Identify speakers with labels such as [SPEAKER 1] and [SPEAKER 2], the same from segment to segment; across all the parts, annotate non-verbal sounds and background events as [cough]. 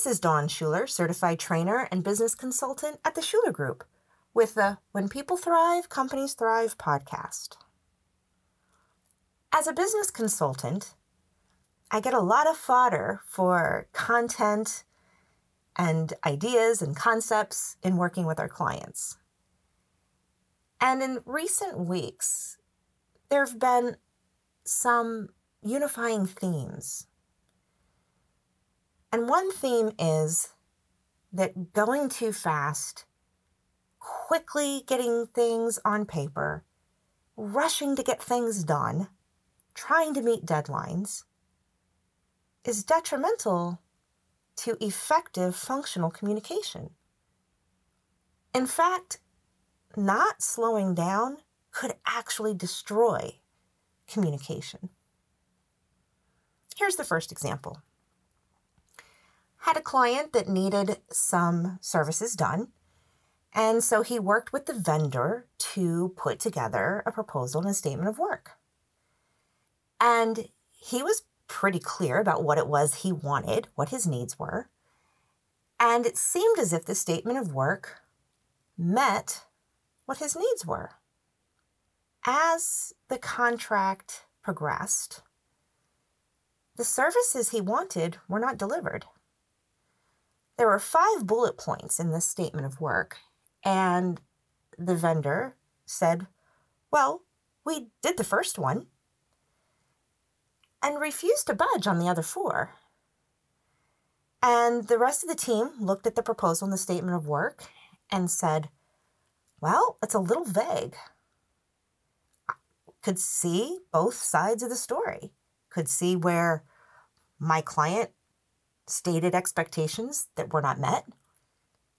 [SPEAKER 1] This is Dawn Shuler, certified trainer and business consultant at the Shuler Group, with the When People Thrive, Companies Thrive podcast. As a business consultant, I get a lot of fodder for content and ideas and concepts in working with our clients. And in recent weeks, there have been some unifying themes. And one theme is that going too fast, quickly getting things on paper, rushing to get things done, trying to meet deadlines, is detrimental to effective functional communication. In fact, not slowing down could actually destroy communication. Here's the first example. Had a client that needed some services done, and so he worked with the vendor to put together a proposal and a statement of work. And he was pretty clear about what it was he wanted, what his needs were. And it seemed as if the statement of work met what his needs were. As the contract progressed, the services he wanted were not delivered. There were five bullet points in this statement of work, and the vendor said, Well, we did the first one and refused to budge on the other four. And the rest of the team looked at the proposal and the statement of work and said, Well, it's a little vague. could see both sides of the story, could see where my client stated expectations that were not met,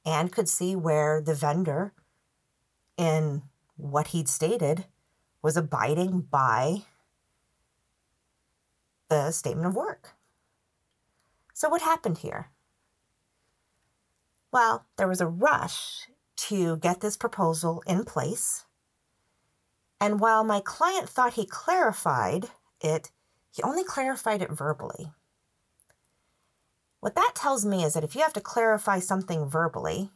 [SPEAKER 1] and could see where the vendor, in what he'd stated, was abiding by the statement of work. So, what happened here? Well, there was a rush to get this proposal in place. And while my client thought he clarified it, he only clarified it verbally. What that tells me is that if you have to clarify something verbally,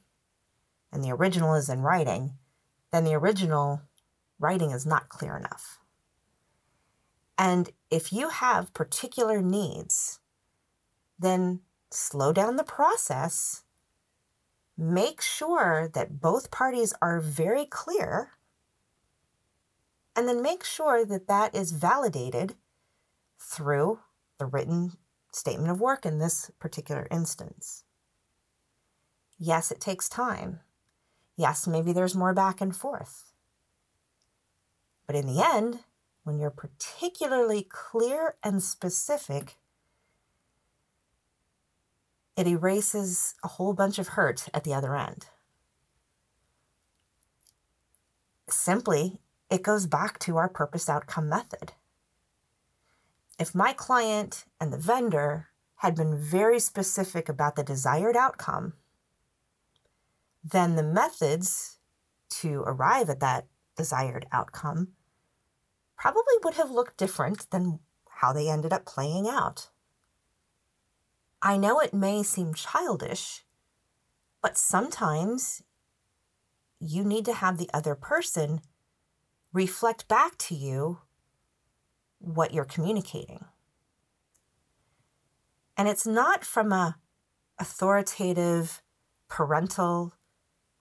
[SPEAKER 1] and the original is in writing, then the original writing is not clear enough. And if you have particular needs, then slow down the process. Make sure that both parties are very clear. And then make sure that that is validated through the written statement of work in this particular instance. Yes, it takes time. Yes, maybe there's more back and forth. But in the end, when you're particularly clear and specific, it erases a whole bunch of hurt at the other end. Simply, it goes back to our purpose outcome method. If my client and the vendor had been very specific about the desired outcome, then the methods to arrive at that desired outcome probably would have looked different than how they ended up playing out. I know it may seem childish, but sometimes you need to have the other person reflect back to you what you're communicating. And it's not from a authoritative, parental,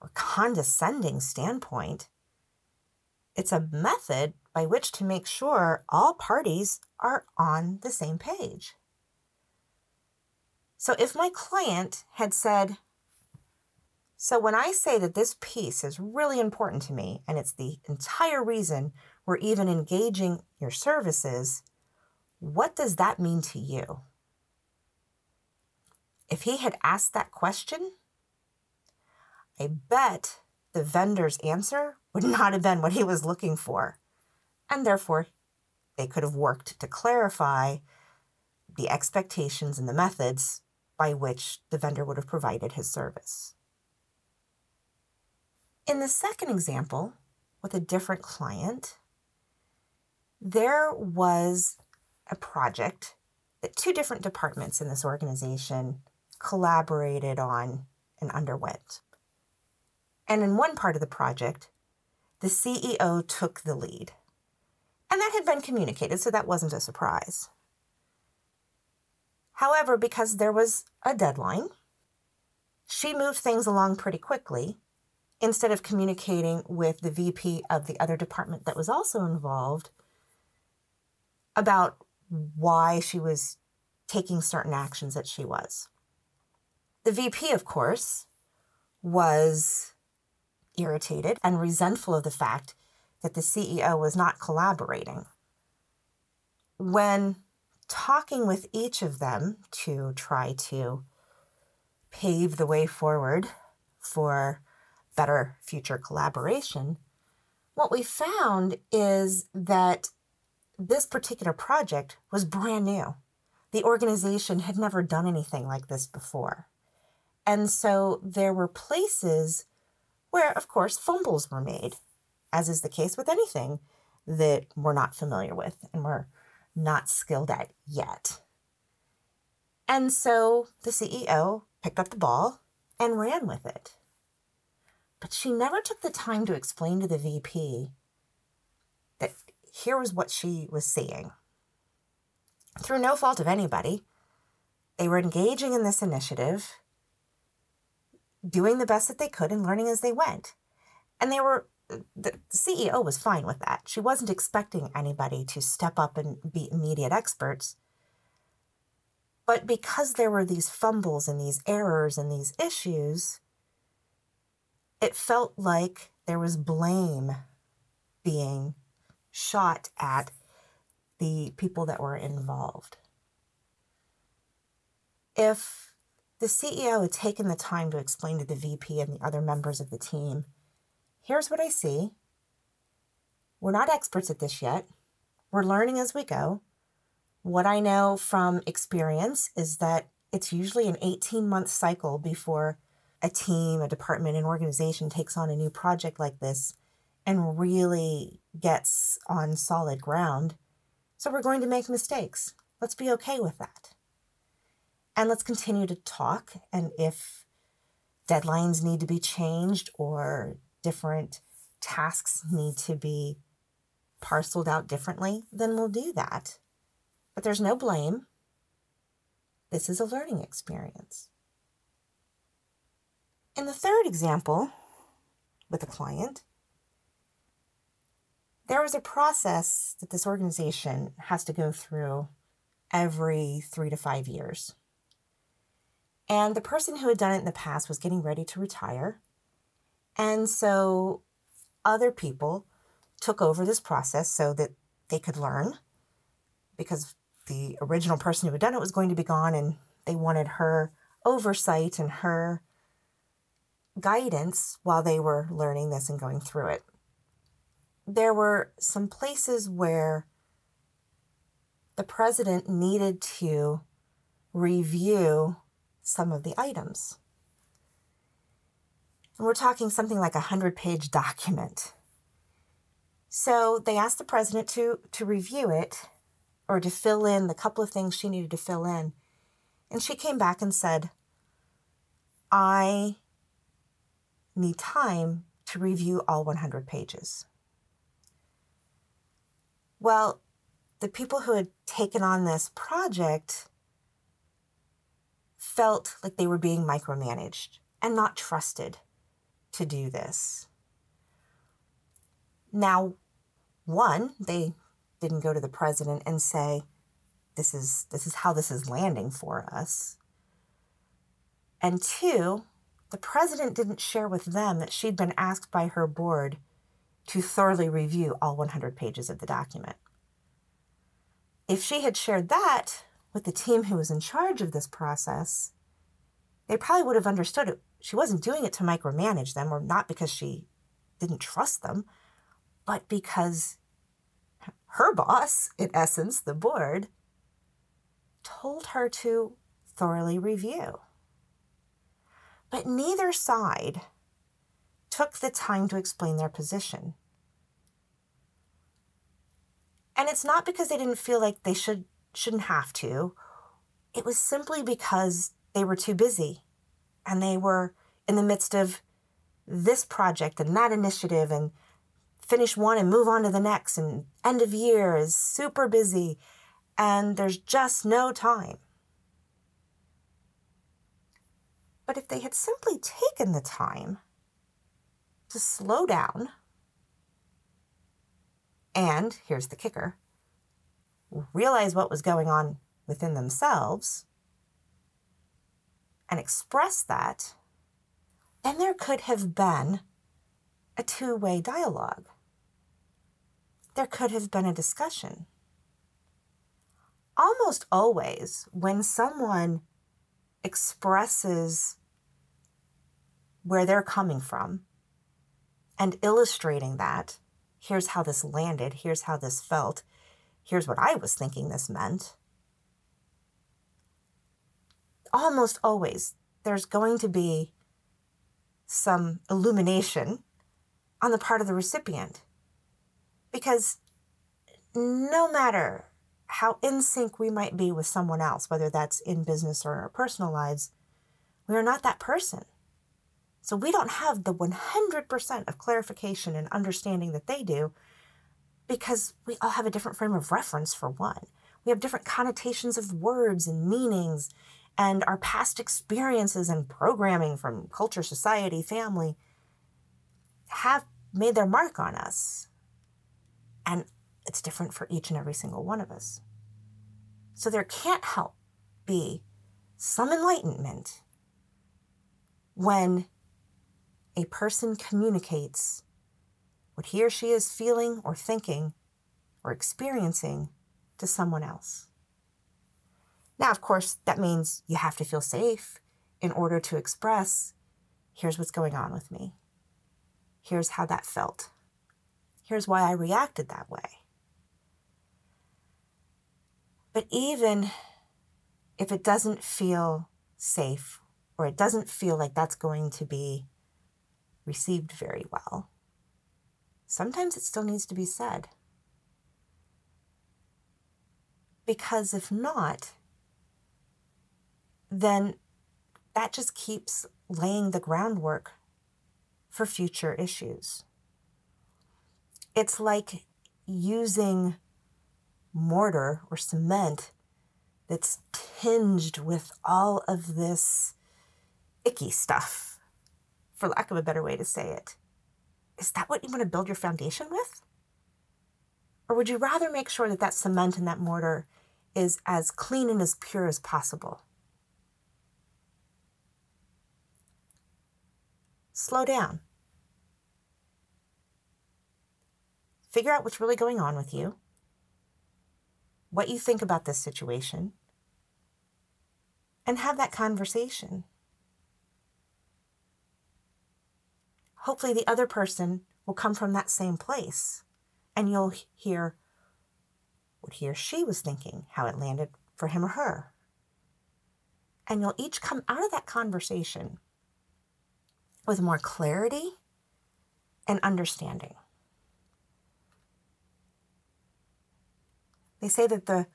[SPEAKER 1] or condescending standpoint. It's a method by which to make sure all parties are on the same page. So if my client had said, so when I say that this piece is really important to me and it's the entire reason we're even engaging your services, what does that mean to you? If he had asked that question, I bet the vendor's answer would [laughs] not have been what he was looking for and therefore they could have worked to clarify the expectations and the methods by which the vendor would have provided his service. In the second example, with a different client, there was a project that two different departments in this organization collaborated on and underwent. And in one part of the project, the CEO took the lead. And that had been communicated, so that wasn't a surprise. However, because there was a deadline, she moved things along pretty quickly instead of communicating with the VP of the other department that was also involved about why she was taking certain actions that she was. The VP, of course, was irritated and resentful of the fact that the CEO was not collaborating. When talking with each of them to try to pave the way forward for better future collaboration, what we found is that this particular project was brand new. The organization had never done anything like this before. And so there were places where, of course, fumbles were made, as is the case with anything that we're not familiar with and we're not skilled at yet. And so the CEO picked up the ball and ran with it. But she never took the time to explain to the VP here was what she was seeing. Through no fault of anybody, they were engaging in this initiative, doing the best that they could and learning as they went. And they were the CEO was fine with that. She wasn't expecting anybody to step up and be immediate experts. But because there were these fumbles and these errors and these issues, it felt like there was blame being shot at the people that were involved. If the CEO had taken the time to explain to the VP and the other members of the team here's what I see. We're not experts at this yet. We're learning as we go. What I know from experience is that it's usually an 18 month cycle before a team, a department, an organization takes on a new project like this and really gets on solid ground. So we're going to make mistakes. Let's be okay with that. And let's continue to talk. And if deadlines need to be changed or different tasks need to be parceled out differently, then we'll do that. But there's no blame. This is a learning experience. In the third example with a client, there is a process that this organization has to go through every three to five years. And the person who had done it in the past was getting ready to retire. And so other people took over this process so that they could learn because the original person who had done it was going to be gone and they wanted her oversight and her guidance while they were learning this and going through it. There were some places where the president needed to review some of the items. And we're talking something like a 100 page document. So they asked the president to, to review it or to fill in the couple of things she needed to fill in. And she came back and said, I need time to review all 100 pages. Well, the people who had taken on this project felt like they were being micromanaged and not trusted to do this. Now, one, they didn't go to the president and say, this is this is how this is landing for us. And two, the president didn't share with them that she'd been asked by her board to thoroughly review all 100 pages of the document. If she had shared that with the team who was in charge of this process, they probably would have understood it she wasn't doing it to micromanage them, or not because she didn't trust them, but because her boss, in essence, the board, told her to thoroughly review. But neither side took the time to explain their position. And it's not because they didn't feel like they should shouldn't have to. It was simply because they were too busy and they were in the midst of this project and that initiative and finish one and move on to the next and end of year is super busy and there's just no time. But if they had simply taken the time to slow down, and here's the kicker realize what was going on within themselves and express that, then there could have been a two way dialogue. There could have been a discussion. Almost always, when someone expresses where they're coming from and illustrating that, here's how this landed, here's how this felt, here's what I was thinking this meant. Almost always, there's going to be some illumination on the part of the recipient. Because no matter how in sync we might be with someone else, whether that's in business or in our personal lives, we are not that person. So we don't have the 100% of clarification and understanding that they do because we all have a different frame of reference, for one. We have different connotations of words and meanings, and our past experiences and programming from culture, society, family have made their mark on us. And it's different for each and every single one of us. So there can't help be some enlightenment when a person communicates what he or she is feeling or thinking or experiencing to someone else. Now, of course, that means you have to feel safe in order to express here's what's going on with me. Here's how that felt. Here's why I reacted that way. But even if it doesn't feel safe or it doesn't feel like that's going to be received very well, sometimes it still needs to be said. Because if not, then that just keeps laying the groundwork for future issues. It's like using mortar or cement that's tinged with all of this icky stuff, for lack of a better way to say it. Is that what you want to build your foundation with? Or would you rather make sure that that cement and that mortar is as clean and as pure as possible? Slow down. Figure out what's really going on with you what you think about this situation, and have that conversation. Hopefully, the other person will come from that same place and you'll hear what he or she was thinking, how it landed for him or her. And you'll each come out of that conversation with more clarity and understanding. They say that the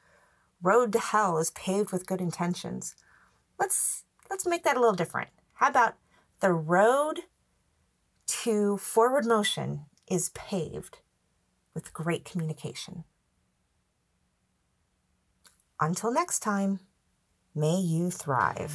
[SPEAKER 1] road to hell is paved with good intentions. Let's let's make that a little different. How about the road to forward motion is paved with great communication. Until next time, may you thrive.